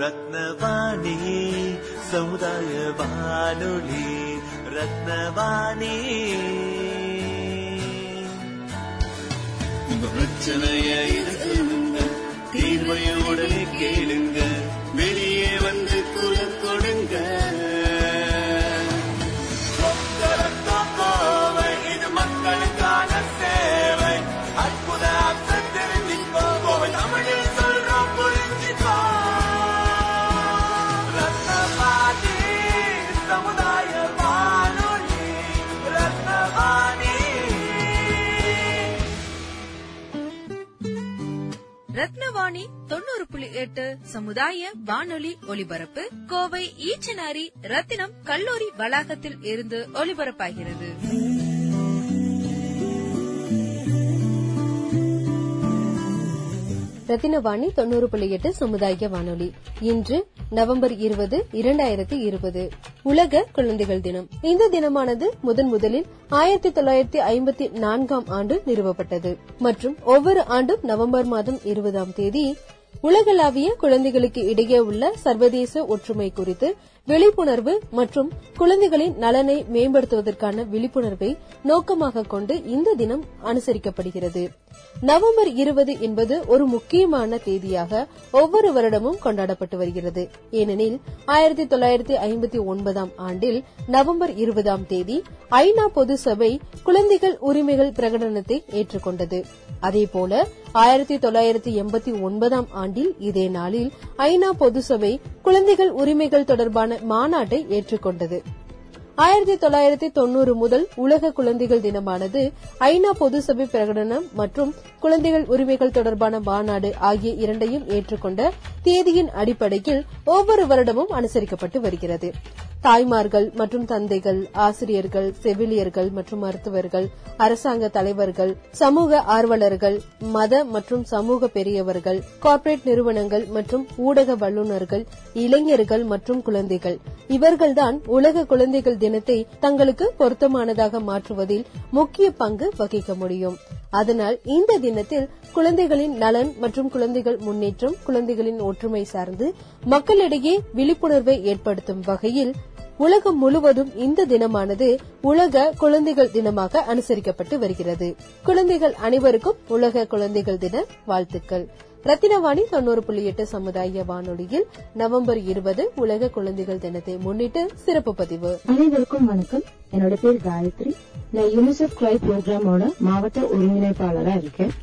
ரத்னவாணி சமுதாய வானொலி ரத்னவாணி. உங்க பிரச்சனைய இருக்குங்க தீர்வைய உடனே கேளுங்க வெளியே எட்டு சமுதாய வானொலி ஒலிபரப்பு கோவை ஈச்சனாரி ரத்தினம் கல்லூரி வளாகத்தில் இருந்து ஒலிபரப்பாகிறது. ரத்தினவாணி தொண்ணூறு புள்ளி எட்டு சமுதாய வானொலி. இன்று நவம்பர் இருபது இரண்டாயிரத்தி இருபது. உலக குழந்தைகள் தினம். இந்த தினமானது முதன் முதலில் ஆயிரத்தி தொள்ளாயிரத்தி ஐம்பத்தி நான்காம் ஆண்டு நிறுவப்பட்டது. மற்றும் ஒவ்வொரு ஆண்டும் நவம்பர் மாதம் இருபதாம் தேதி உலகளாவிய குழந்தைகளுக்கு இடையே உள்ள சர்வதேச ஒற்றுமை குறித்து விழிப்புணர்வு மற்றும் குழந்தைகளின் நலனை மேம்படுத்துவதற்கான விழிப்புணர்வை நோக்கமாக கொண்டு இந்த தினம் அனுசரிக்கப்படுகிறது. நவம்பர் இருபது என்பது ஒரு முக்கியமான தேதியாக ஒவ்வொரு வருடமும் கொண்டாடப்பட்டு வருகிறது. ஏனெனில் ஆயிரத்தி தொள்ளாயிரத்தி ஐம்பத்தி ஒன்பதாம் ஆண்டில் நவம்பர் இருபதாம் தேதி ஐநா பொது சபை குழந்தைகள் உரிமைகள் பிரகடனத்தை ஏற்றுக்கொண்டது. அதேபோல ஆயிரத்தி தொள்ளாயிரத்தி எண்பத்தி ஒன்பதாம் ஆண்டில் இதே நாளில் ஐநா பொது சபை குழந்தைகள் உரிமைகள் தொடர்பான மாநாட்டை ஏற்றுக்கொண்டது. ஆயிரத்தி தொள்ளாயிரத்தி தொண்ணூறு முதல் உலக குழந்தைகள் தினமானது ஐநா பொது சபை பிரகடனம் மற்றும் குழந்தைகள் உரிமைகள் தொடர்பான மாநாடு ஆகிய இரண்டையும் ஏற்றுக்கொண்ட தேதியின் அடிப்படையில் ஒவ்வொரு வருடமும் அனுசரிக்கப்பட்டு வருகிறது. தாய்மார்கள் மற்றும் தந்தைகள் ஆசிரியர்கள் செவிலியர்கள் மற்றும் மருத்துவர்கள் அரசாங்க தலைவர்கள் சமூக ஆர்வலர்கள் மத மற்றும் சமூக பெரியவர்கள் கார்ப்பரேட் நிறுவனங்கள் மற்றும் ஊடக வல்லுநர்கள் இளைஞர்கள் மற்றும் குழந்தைகள். இவர்கள்தான் உலக குழந்தைகள் தினத்தை தங்களுக்கு பொருத்தமானதாக மாற்றுவதில் முக்கிய பங்கு வகிக்க முடியும். அதனால் இந்த தினத்தில் குழந்தைகளின் நலன் மற்றும் குழந்தைகள் முன்னேற்றம் குழந்தைகளின் ஒற்றுமை சார்ந்து மக்களிடையே விழிப்புணர்வை ஏற்படுத்தும் வகையில் உலகம் முழுவதும் இந்த தினமானது உலக குழந்தைகள் தினமாக அனுசரிக்கப்பட்டு வருகிறது. குழந்தைகள் அனைவருக்கும் உலக குழந்தைகள் தின வாழ்த்துக்கள். ரத்தினவாணி தொண்ணூறு புள்ளி எட்டு சமுதாய வானொலியில் நவம்பர் இருபது உலக குழந்தைகள் தினத்தை முன்னிட்டு சிறப்பு பதிவு. அனைவருக்கும் வணக்கம். என்னோட பேர் காயத்ரி. நான் யூனிசெஃப் கிளை புரோகிராமோட மாவட்ட ஒருங்கிணைப்பாளரா இருக்கேன்.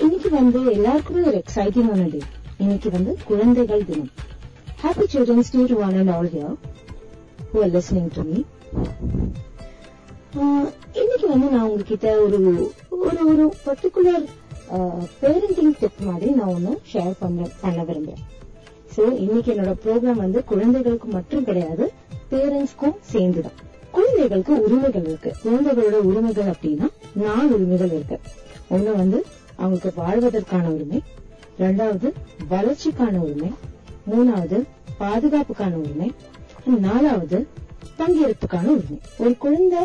இன்னைக்கு வந்து எல்லாருக்குமே ஒரு எக்ஸைட்டிங்கான டே இன்னைக்கு வந்து குழந்தைகள் தினம். Happy Children's Day to one and all here who are listening to me. Uh, இன்னைக்கு வந்து நான் உங்ககிட்ட ஒரு ஒரு ஒரு பர்டிகுலர் பேரண்டிங் டிப் மாதிரி நான் ஒன்னு ஷேர் பண்ண பண்ண விரும்புறேன். சோ இன்னைக்கு என்னோட ப்ரோக்ராம் வந்து குழந்தைகளுக்கு மட்டும் கிடையாது பேரண்ட்ஸ்க்கும் சேர்ந்துதான். குழந்தைகளுக்கு உரிமைகள் இருக்கு. குழந்தைகளோட உரிமைகள் அப்படின்னா நாலு உரிமைகள் இருக்கு. ஒண்ணு வந்து அவங்களுக்கு வாழ்வதற்கான உரிமை. ரெண்டாவது வளர்ச்சிக்கான உரிமை. மூணாவது பாதுகாப்புக்கான உரிமை நாலாவது பங்கேற்புக்கான உரிமை. ஒரு குழந்தை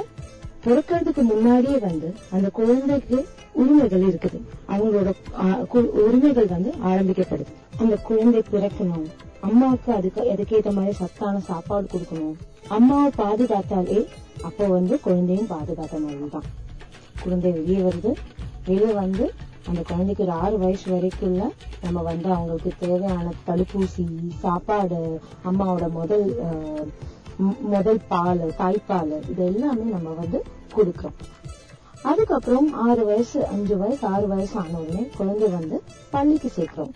பிறக்கிறதுக்கு முன்னாடியே வந்து அந்த குழந்தைக்கு உரிமைகள் இருக்குது. அவங்களோட உரிமைகள் வந்து ஆரம்பிக்கப்படுது. அந்த குழந்தை பிறக்கணும். அம்மாவுக்கு அதுக்கு அதுக்கேற்ற மாதிரி சத்தான சாப்பாடு கொடுக்கணும். அம்மாவை பாதுகாத்தாலே அப்போ வந்து குழந்தையும் பாதுகாத்த மாதிரி தான். குழந்தை வெளியே வருது வெளியே வந்து அந்த குழந்தைக்கு ஒரு ஆறு வயசு வரைக்குள்ள நம்ம வந்து அவங்களுக்கு தேவையான தடுப்பூசி சாப்பாடு அம்மாவோட முதல் முதல் பால் தாய்ப்பால் இது எல்லாமே நம்ம வந்து கொடுக்கிறோம். அதுக்கப்புறம் ஆறு வயசு அஞ்சு வயசு ஆறு வயசு ஆன உடனே குழந்தை வந்து பள்ளிக்கு சேர்க்கிறோம்.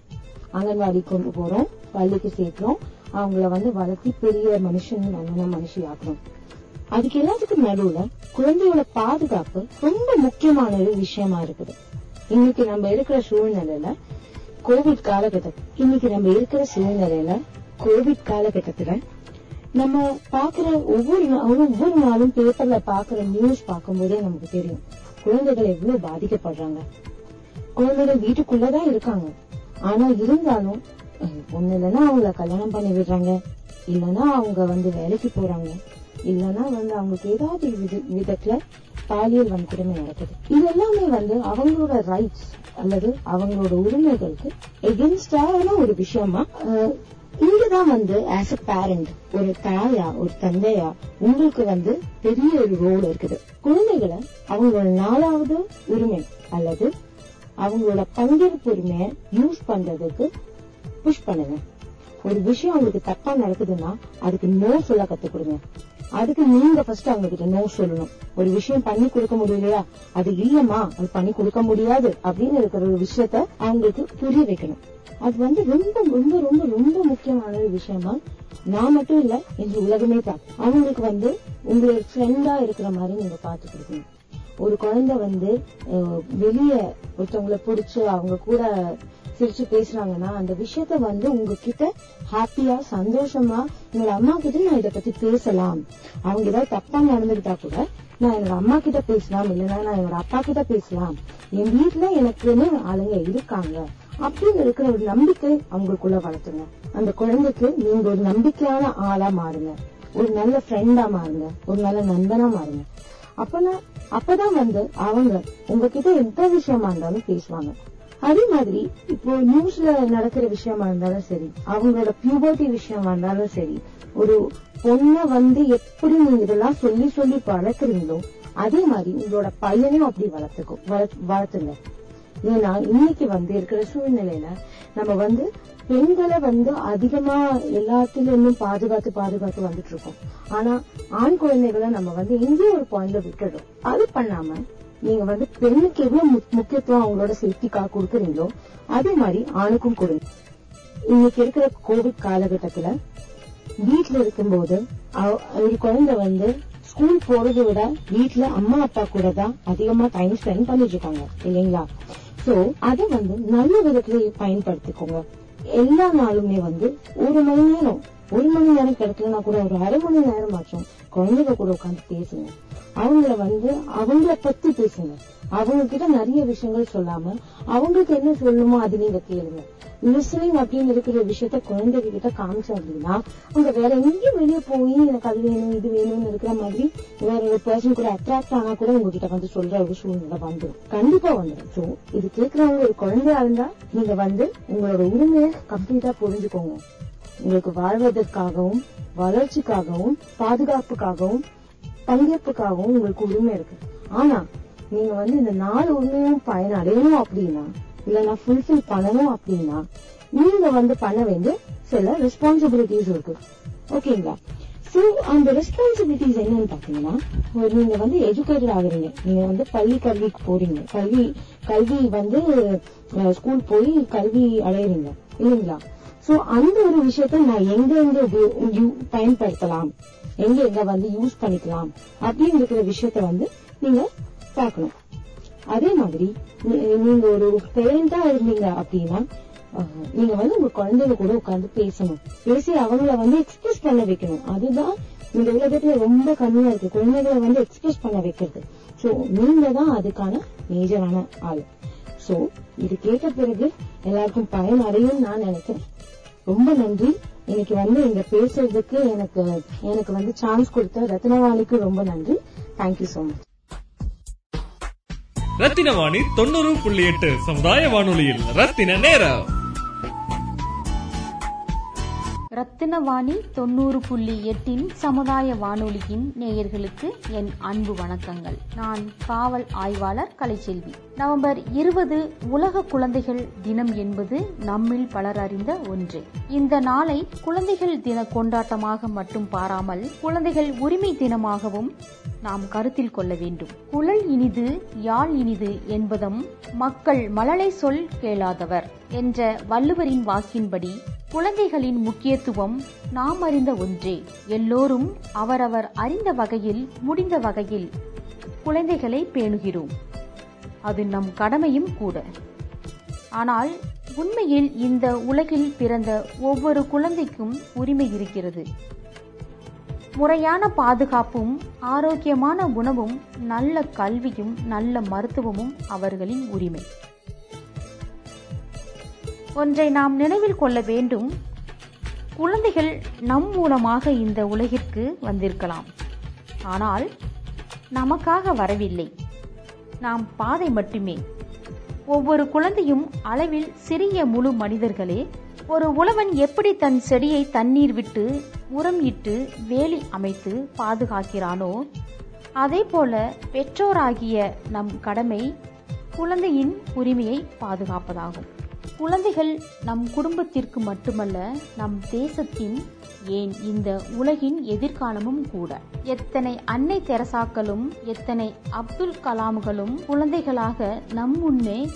அங்கன்வாடி கொண்டு போறோம் பள்ளிக்கு சேர்க்கிறோம். அவங்கள வந்து வளர்த்தி பெரிய மனுஷன் நல்ல மனுஷி ஆக்குறோம் அதுக்கு எல்லாத்துக்கும் நடுவுல குழந்தையோட பாதுகாப்பு ரொம்ப முக்கியமான ஒரு விஷயமா இருக்குது. இன்னைக்கு நம்ம இருக்கிற சூழ்நிலையில கோவிட் காலகட்டம் இன்னைக்கு நம்ம இருக்கிற சூழ்நிலையில கோவிட் காலகட்டத்துல நம்ம பாக்குற ஒவ்வொரு நாளும் ஒவ்வொரு நாளும் பேப்பர்ல பாக்குற நியூஸ் பார்க்கும்போதே நமக்கு தெரியும். குழந்தைகள் எவ்வளவு பாதிக்கப்படுறாங்க. குழந்தைகள் வீட்டுக்குள்ளதான் இருக்காங்க. ஆனா இருந்தாலும் ஒண்ணு இல்லைன்னா அவங்கள கல்யாணம் பண்ணி விடுறாங்க. இல்லைன்னா அவங்க வந்து வேலைக்கு போறாங்க. இல்லைன்னா வந்து அவங்களுக்கு ஏதாவது விதத்துல பாலியல் வன்கொடுமை நடக்குது. இது எல்லாமே வந்து அவங்களோட ரைட்ஸ் அல்லது அவங்களோட உரிமைகளுக்கு எகென்ஸ்டான ஒரு விஷயமா இங்கதான் வந்து ஆஸ் அ பேரண்ட் ஒரு தாயா ஒரு தந்தையா உங்களுக்கு வந்து பெரிய ஒரு ரோல் இருக்குது. குழந்தைகளை அவங்களோட நாலாவது உரிமை அல்லது அவங்களோட பங்கேற்பு உரிமையை யூஸ் பண்றதுக்கு புஷ் பண்ணுங்க. ஒரு விஷயம் அவங்களுக்கு தப்பா நடக்குதுன்னா அதுக்கு நோ சொல்ல கத்து கொடுங்க. அதுக்கு நீங்க ஃபர்ஸ்ட் அவங்க கிட்ட நோ சொல்லணும். ஒரு விஷயம் பண்ணி கொடுக்க முடியலையா அது இல்லம்மா அது பண்ணி கொடுக்க முடியாது அப்படின்னு இருக்கிற ஒரு விஷயத்த அவங்களுக்கு புரிய வைக்கணும். அது வந்து ரொம்ப ரொம்ப ரொம்ப ரொம்ப முக்கியமான ஒரு விஷயமா நான் மட்டும் இல்ல இந்த உலகமே தான் அவங்களுக்கு வந்து உங்களோட ஃப்ரெண்டா இருக்கிற மாதிரி நீங்க பாத்து கொடுக்கணும். ஒரு குழந்தை வந்து வெளிய ஒருத்தவங்களை பிடிச்சு அவங்க கூட சிரிச்சு பேசுறாங்கன்னா அந்த விஷயத்த வந்து உங்ககிட்ட ஹாப்பியா சந்தோஷமா என்னோட அம்மா கிட்ட நான் இதை பத்தி பேசலாம். அவங்க ஏதாவது தப்பா நடந்துகிட்டா கூட நான் என்னோட அம்மா கிட்ட பேசலாம் இல்லைன்னா நான் என்னோட அப்பா கிட்ட பேசலாம். என் வீட்டுல எனக்குன்னு ஆளுங்க இருக்காங்க. அப்படின்னு இருக்கிற ஒரு நம்பிக்கை அவங்களுக்குள்ள வளர்த்துங்க. அந்த குழந்தைக்கு நீங்க ஒரு நம்பிக்கையான ஆளா மாறுங்க. ஒரு நல்ல ஃப்ரெண்டா மாறுங்க. ஒரு நல்ல நண்பனா மாறுங்க. அப்பதான் அப்பதான் வந்து அவங்க உங்ககிட்ட எந்த விஷயமா இருந்தாலும் பேசுவாங்க. அதே மாதிரி இப்போ நியூஸ்ல நடக்கிற விஷயமா இருந்தாலும் சரி அவங்களோட பியூபர்ட்டி விஷயமா இருந்தாலும் சரி ஒரு பொண்ண வந்து எப்படி நீங்க இதெல்லாம் சொல்லி சொல்லி வளர்க்குறீங்களோ அதே மாதிரி உங்களோட பையனையும் அப்படி வளர்த்துக்கும் வளர்த்துங்க. ஏன்னா இன்னைக்கு வந்து இருக்கிற சூழ்நிலையில நம்ம வந்து பெண்களை வந்து அதிகமா எல்லாத்திலும் பாதுகாத்து பாதுகாத்து வந்துட்டு இருக்கோம். ஆனா ஆண் குழந்தைகளை நம்ம வந்து எங்கேயும் ஒரு பாயிண்ட்ல விட்டுடுறோம். அது பண்ணாம நீங்க வந்து பெண்ணுக்கு எவ்வளவு முக்கியத்துவம் அவங்களோட சேஃப்டிக்காக கொடுக்குறீங்களோ அதே மாதிரி ஆணுக்கும் கொடுங்க இன்னைக்கு இருக்கிற கோவிட் காலகட்டத்துல வீட்டுல இருக்கும்போது ஒரு குழந்தை வந்து ஸ்கூல் போறதை விட வீட்டுல அம்மா அப்பா கூட தான் அதிகமா டைம் ஸ்பெண்ட் பண்ணிட்டு இருக்காங்க இல்லைங்களா? சோ அத வந்து நல்ல விதத்துல பயன்படுத்திக்கோங்க. எல்லா நாளுமே வந்து ஒரு மணி நேரம் ஒரு மணி நேரம் கிடைக்கலன்னா கூட ஒரு அரை மணி நேரம் ஆச்சும் குழந்தைங்க கூட உட்காந்து பேசுங்க. அவங்கள வந்து அவங்கள பத்தி பேசுங்க. அவங்க கிட்ட நிறைய விஷயங்கள் சொல்லாம அவங்களுக்கு என்ன சொல்லணுமோ அது நீங்க கேளுங்க. லிசனிங் அப்படின்னு இருக்கிற விஷயத்த குழந்தைங்க கிட்ட காமிச்சோம் அப்படின்னா அவங்க வேற எங்கேயும் வெளியே போய் எனக்கு அது வேணும் இது வேணும்னு இருக்கிற மாதிரி வேற ஒரு பர்சன் கூட அட்ராக்ட் ஆனா கூட உங்ககிட்ட வந்து சொல்ற ஒரு சூழ்நிலை வந்துடும் கண்டிப்பா வந்துடும் சோ இது கேக்குறவங்க ஒரு குழந்தையா இருந்தா நீங்க வந்து உங்களோட உரிமையை கம்ப்ளீட்டா புரிஞ்சுக்கோங்க. உங்களுக்கு வாழ்வதற்காகவும் வளர்ச்சிக்காகவும் பாதுகாப்புக்காகவும் பங்கேற்புக்காகவும் உங்களுக்கு உரிமை இருக்கு. ஆனா நீங்க வந்து இந்த நாலு உரிமையும் பயனடையணும் அப்படின்னா இல்லைன்னா ஃபுல்ஃபில் பண்ணணும் அப்படின்னா நீங்க வந்து பண்ண வேண்டிய சில ரெஸ்பான்சிபிலிட்டிஸ் இருக்கு. ஓகேங்களா சோ அந்த ரெஸ்பான்சிபிலிட்டிஸ் என்னன்னு பாத்தீங்கன்னா ஒரு நீங்க வந்து எஜுகேட்டட் ஆகுறீங்க. நீங்க வந்து பள்ளி கல்விக்கு போறீங்க. கல்வி கல்வி வந்து ஸ்கூல் போய் கல்வி அடையறீங்க. இல்லைங்களா? சோ அந்த ஒரு விஷயத்த நான் எங்க எங்க பயன்படுத்தலாம்? எங்க எங்க வந்து யூஸ் பண்ணிக்கலாம்? அப்படின்னு இருக்கிற விஷயத்த வந்து நீங்க பார்க்கணும். அதே மாதிரி நீங்க ஒரு பேரண்டா இருந்தீங்க அப்படின்னா நீங்க வந்து உங்க குழந்தைங்க கூட உட்கார்ந்து பேசணும். பேசி அவங்கள வந்து எக்ஸ்பிரஸ் பண்ண வைக்கணும். அதுதான் இந்த உலகத்துல ரொம்ப கம்மியா இருக்கு. குழந்தைகளை வந்து எக்ஸ்பிரஸ் பண்ண வைக்கிறது. சோ நீங்க தான் அதுக்கான மேஜரான ஆள். சோ இது கேட்ட பிறகு எல்லாருக்கும் பயன் அடையும் நான் நினைக்கிறேன். ரொம்ப நன்றி. இன்னைக்கு வந்து இங்க பேசுறதுக்கு எனக்கு எனக்கு வந்து சான்ஸ் கொடுத்த ரத்னவாணிக்கு ரொம்ப நன்றி. தேங்க்யூ சோ மச் ரத்தினவாணி தொண்ணூறு புள்ளி எட்டு சமுதாய வானொலியில் ரத்தின நேரம். ரத்தினவாணி தொண்ணூறு புள்ளி எட்டின் சமுதாய வானொலியின் நேயர்களுக்கு என் அன்பு வணக்கங்கள். நான் காவல் ஆய்வாளர் கலைச்செல்வி. நவம்பர் இருபது உலக குழந்தைகள் தினம் என்பது நம்மில் பலர் அறிந்த ஒன்று. இந்த நாளை குழந்தைகள் தின கொண்டாட்டமாக மட்டும் பாராமல் குழந்தைகள் உரிமை தினமாகவும் நாம் கருத்தில் கொள்ள வேண்டும். குழல் இனிது யாழ் இனிது என்பதும் மக்கள் மழலை சொல் கேளாதவர் என்ற வள்ளுவரின் வாக்கின்படி குழந்தைகளின் முக்கியத்துவம் நாம் அறிந்த ஒன்றே. எல்லோரும் அவரவர் அறிந்த வகையில் முடிந்த வகையில் குழந்தைகளை பேணுகிறோம். அது நம் கடமையும் கூட. ஆனால் உண்மையில் இந்த உலகில் பிறந்த ஒவ்வொரு குழந்தைக்கும் உரிமை இருக்கிறது. முறையான பாதுகாப்பும் ஆரோக்கியமான உணவும் நல்ல கல்வியும் நல்ல மருத்துவமும் அவர்களின் உரிமை. ஒன்றை நாம் நினைவில் கொள்ள வேண்டும். குழந்தைகள் நம் மூலமாக இந்த உலகிற்கு வந்திருக்கலாம். ஆனால் நமக்காக வரவில்லை. நாம் பாதை மட்டுமே. ஒவ்வொரு குழந்தையும் அளவில் சிறிய முழு மனிதர்களே ஒரு உழவன் எப்படி தன் செடியை தண்ணீர் விட்டு உரம் இட்டு வேலி அமைத்து பாதுகாக்கிறானோ அதே போல பெற்றோராகிய நம் கடமை குழந்தையின் உரிமையை பாதுகாப்பதாகும். குழந்தைகள் நம் குடும்பத்திற்கு மட்டுமல்ல நம் தேசத்தின் ஏன் இந்த உலகின் எதிர்காலமும் கூட. எத்தனை அன்னை தெரசாக்களும் எத்தனை அப்துல் கலாம்களும் குழந்தைகளாக நம் முன்னே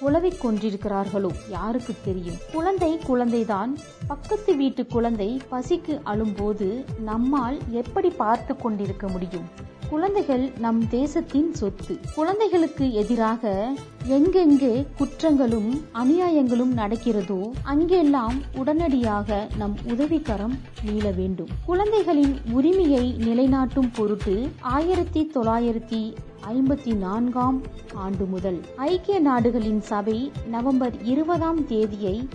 உழவிக் கொண்டிருக்கிறார்களோ யாருக்கு தெரியும்? குழந்தை குழந்தைதான். பக்கத்து வீட்டு குழந்தை பசிக்கு அழும்போது நம்மால் எப்படி பார்த்து கொண்டிருக்க முடியும்? குழந்தைகள் நம் தேசத்தின் சொத்து. குழந்தைகளுக்கு எதிராக எங்கெங்கே குற்றங்களும் அநியாயங்களும் நடக்கிறதோ அங்கெல்லாம் உடனடியாக நம் உதவிக்கரம் நீள வேண்டும். குழந்தைகளின் உரிமையை நிலைநாட்டும் பொருட்டு ஆயிரத்தி தொள்ளாயிரத்தி ஐம்பத்தி நான்காம் ஆண்டு முதல் ஐக்கிய நாடுகளின் சபை நவம்பர் இருபதாம் தேதியை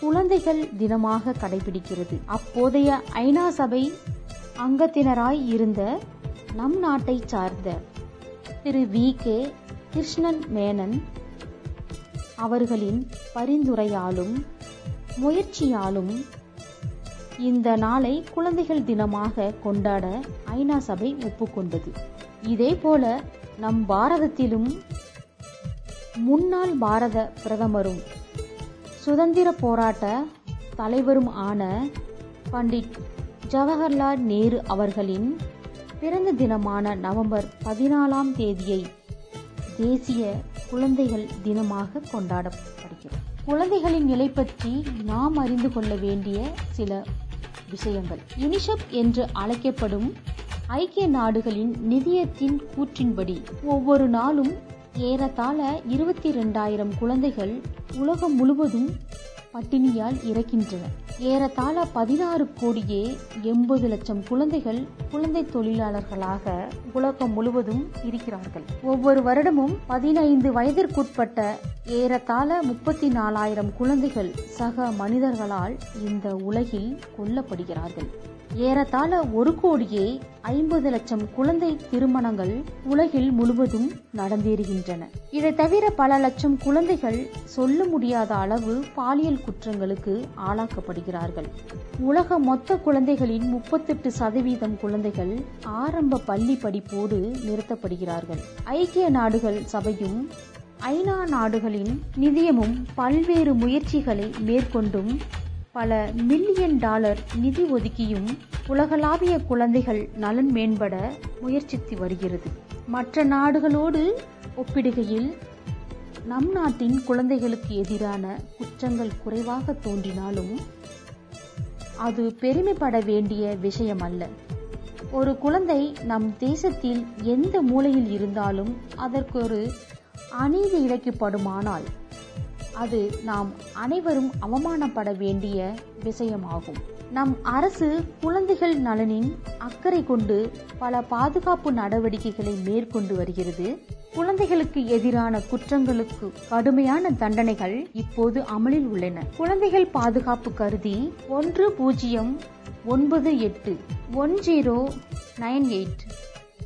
குழந்தைகள் தினமாக கடைபிடிக்கிறது. அப்போதைய ஐநா சபை அங்கத்தினராய் இருந்த நம் நாட்டை சார்ந்த திரு வி. கே. கிருஷ்ணன் மேனன் அவர்களின் பரிந்துரையாலும் முயற்சியாலும் இந்த நாளை குழந்தைகள் தினமாக கொண்டாட ஐநா சபை ஒப்புக்கொண்டது. இதே போல நம் பாரதத்திலும் முன்னாள் பாரத பிரதமரும் சுதந்திர போராட்ட தலைவரும் ஆன பண்டிட் ஜவஹர்லால் நேரு அவர்களின் பிறந்த தினமான நவம்பர் பதினாலாம் தேதியை தேசிய குழந்தைகள் தினமாக கொண்டாடப்படுகிறது. குழந்தைகளின் நிலை பற்றி நாம் அறிந்து கொள்ள வேண்டிய சில விஷயங்கள். யுனிசெப் என்று அழைக்கப்படும் ஐக்கிய நாடுகளின் நிதியத்தின் கூற்றின்படி ஒவ்வொரு நாளும் ஏறத்தாழ இருபத்தி இரண்டாயிரம் குழந்தைகள் உலகம் முழுவதும் பட்டினியால் இறக்கின்றன ஏறத்தாழ பதினாறு கோடியே எண்பது லட்சம் குழந்தைகள் குழந்தை தொழிலாளர்களாக உலகம் முழுவதும் இருக்கிறார்கள். ஒவ்வொரு வருடமும் பதினைந்து வயதிற்குட்பட்ட ஏறத்தாழ முப்பத்தி நாலாயிரம் குழந்தைகள் சக மனிதர்களால் இந்த உலகில் கொல்லப்படுகிறார்கள். ஏறத்தாழ ஒரு கோடியே ஐம்பது லட்சம் குழந்தை திருமணங்கள் உலகில் முழுவதும் நடந்தேறுகின்றன. இதை தவிர பல லட்சம் குழந்தைகள் சொல்ல முடியாத அளவு பாலியல் குற்றங்களுக்கு ஆளாக்கப்படுகிறார்கள். உலக மொத்த குழந்தைகளின் முப்பத்தெட்டு சதவீதம் குழந்தைகள் ஆரம்ப பள்ளி படிப்போடு நிறுத்தப்படுகிறார்கள். ஐக்கிய நாடுகள் சபையும் ஐநா நாடுகளின் நிதியமும் பல்வேறு முயற்சிகளை மேற்கொண்டும் பல மில்லியன் டாலர் நிதி ஒதுக்கியும் உலகளாவிய குழந்தைகள் நலன் மேம்பட முயற்சித்து வருகிறது. மற்ற நாடுகளோடு ஒப்பிடுகையில் நம் நாட்டின் குழந்தைகளுக்கு எதிரான குற்றங்கள் குறைவாக தோன்றினாலும் அது பெருமைப்பட வேண்டிய விஷயம் அல்ல ஒரு குழந்தை நம் தேசத்தில் எந்த மூலையில் இருந்தாலும் அதற்கு ஒரு அநீதி இழைக்கப்படுமானால் அது நாம் அனைவரும் அவமானப்பட வேண்டிய விஷயமாகும். நம் அரசு குழந்தைகள் நலனின் அக்கறை கொண்டு பல பாதுகாப்பு நடவடிக்கைகளை மேற்கொண்டு வருகிறது. குழந்தைகளுக்கு எதிரான குற்றங்களுக்கு கடுமையான தண்டனைகள் இப்போது அமலில் உள்ளன. குழந்தைகள் பாதுகாப்பு கருதி ஒன்று பூஜ்ஜியம் ஒன்பது எட்டு ஒன் ஜீரோ நைன் எயிட்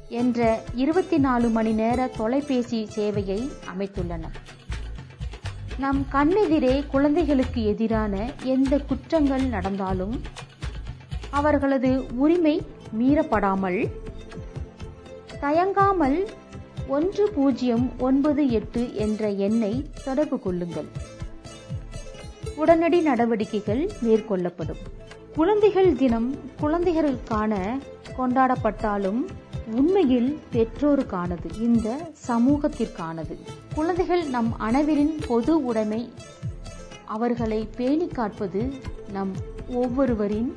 என்ற இருபத்தி நாலு மணி நேர தொலைபேசி சேவையை அமைத்துள்ளனர். நம் கண்ணெதிரே குழந்தைகளுக்கு எதிரான எந்த குற்றங்கள் நடந்தாலும் அவர்களது உரிமை மீறப்படாமல் தயங்காமல் ஒன்று பூஜ்ஜியம் ஒன்பது எட்டு என்ற எண்ணை தொடர்பு கொள்ளுங்கள். உடனடி நடவடிக்கைகள் மேற்கொள்ளப்படும். குழந்தைகள் தினம் குழந்தைகளுக்கான கொண்டாடப்பட்டாலும் உண்மையில் பெற்றோருக்கானது இந்த சமூகத்திற்கானது. குழந்தைகள் நம் அனைவரின் பொது உடைமை. அவர்களை பேணி காப்பது நம் ஒவ்வொருவரின்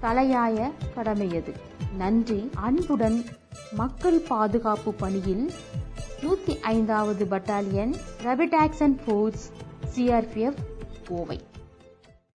தலையாய கடமையது. நன்றி. அன்புடன் மக்கள் பாதுகாப்பு பணியில் நூத்தி ஐந்தாவது battalion rapid action and force CRPF Kovai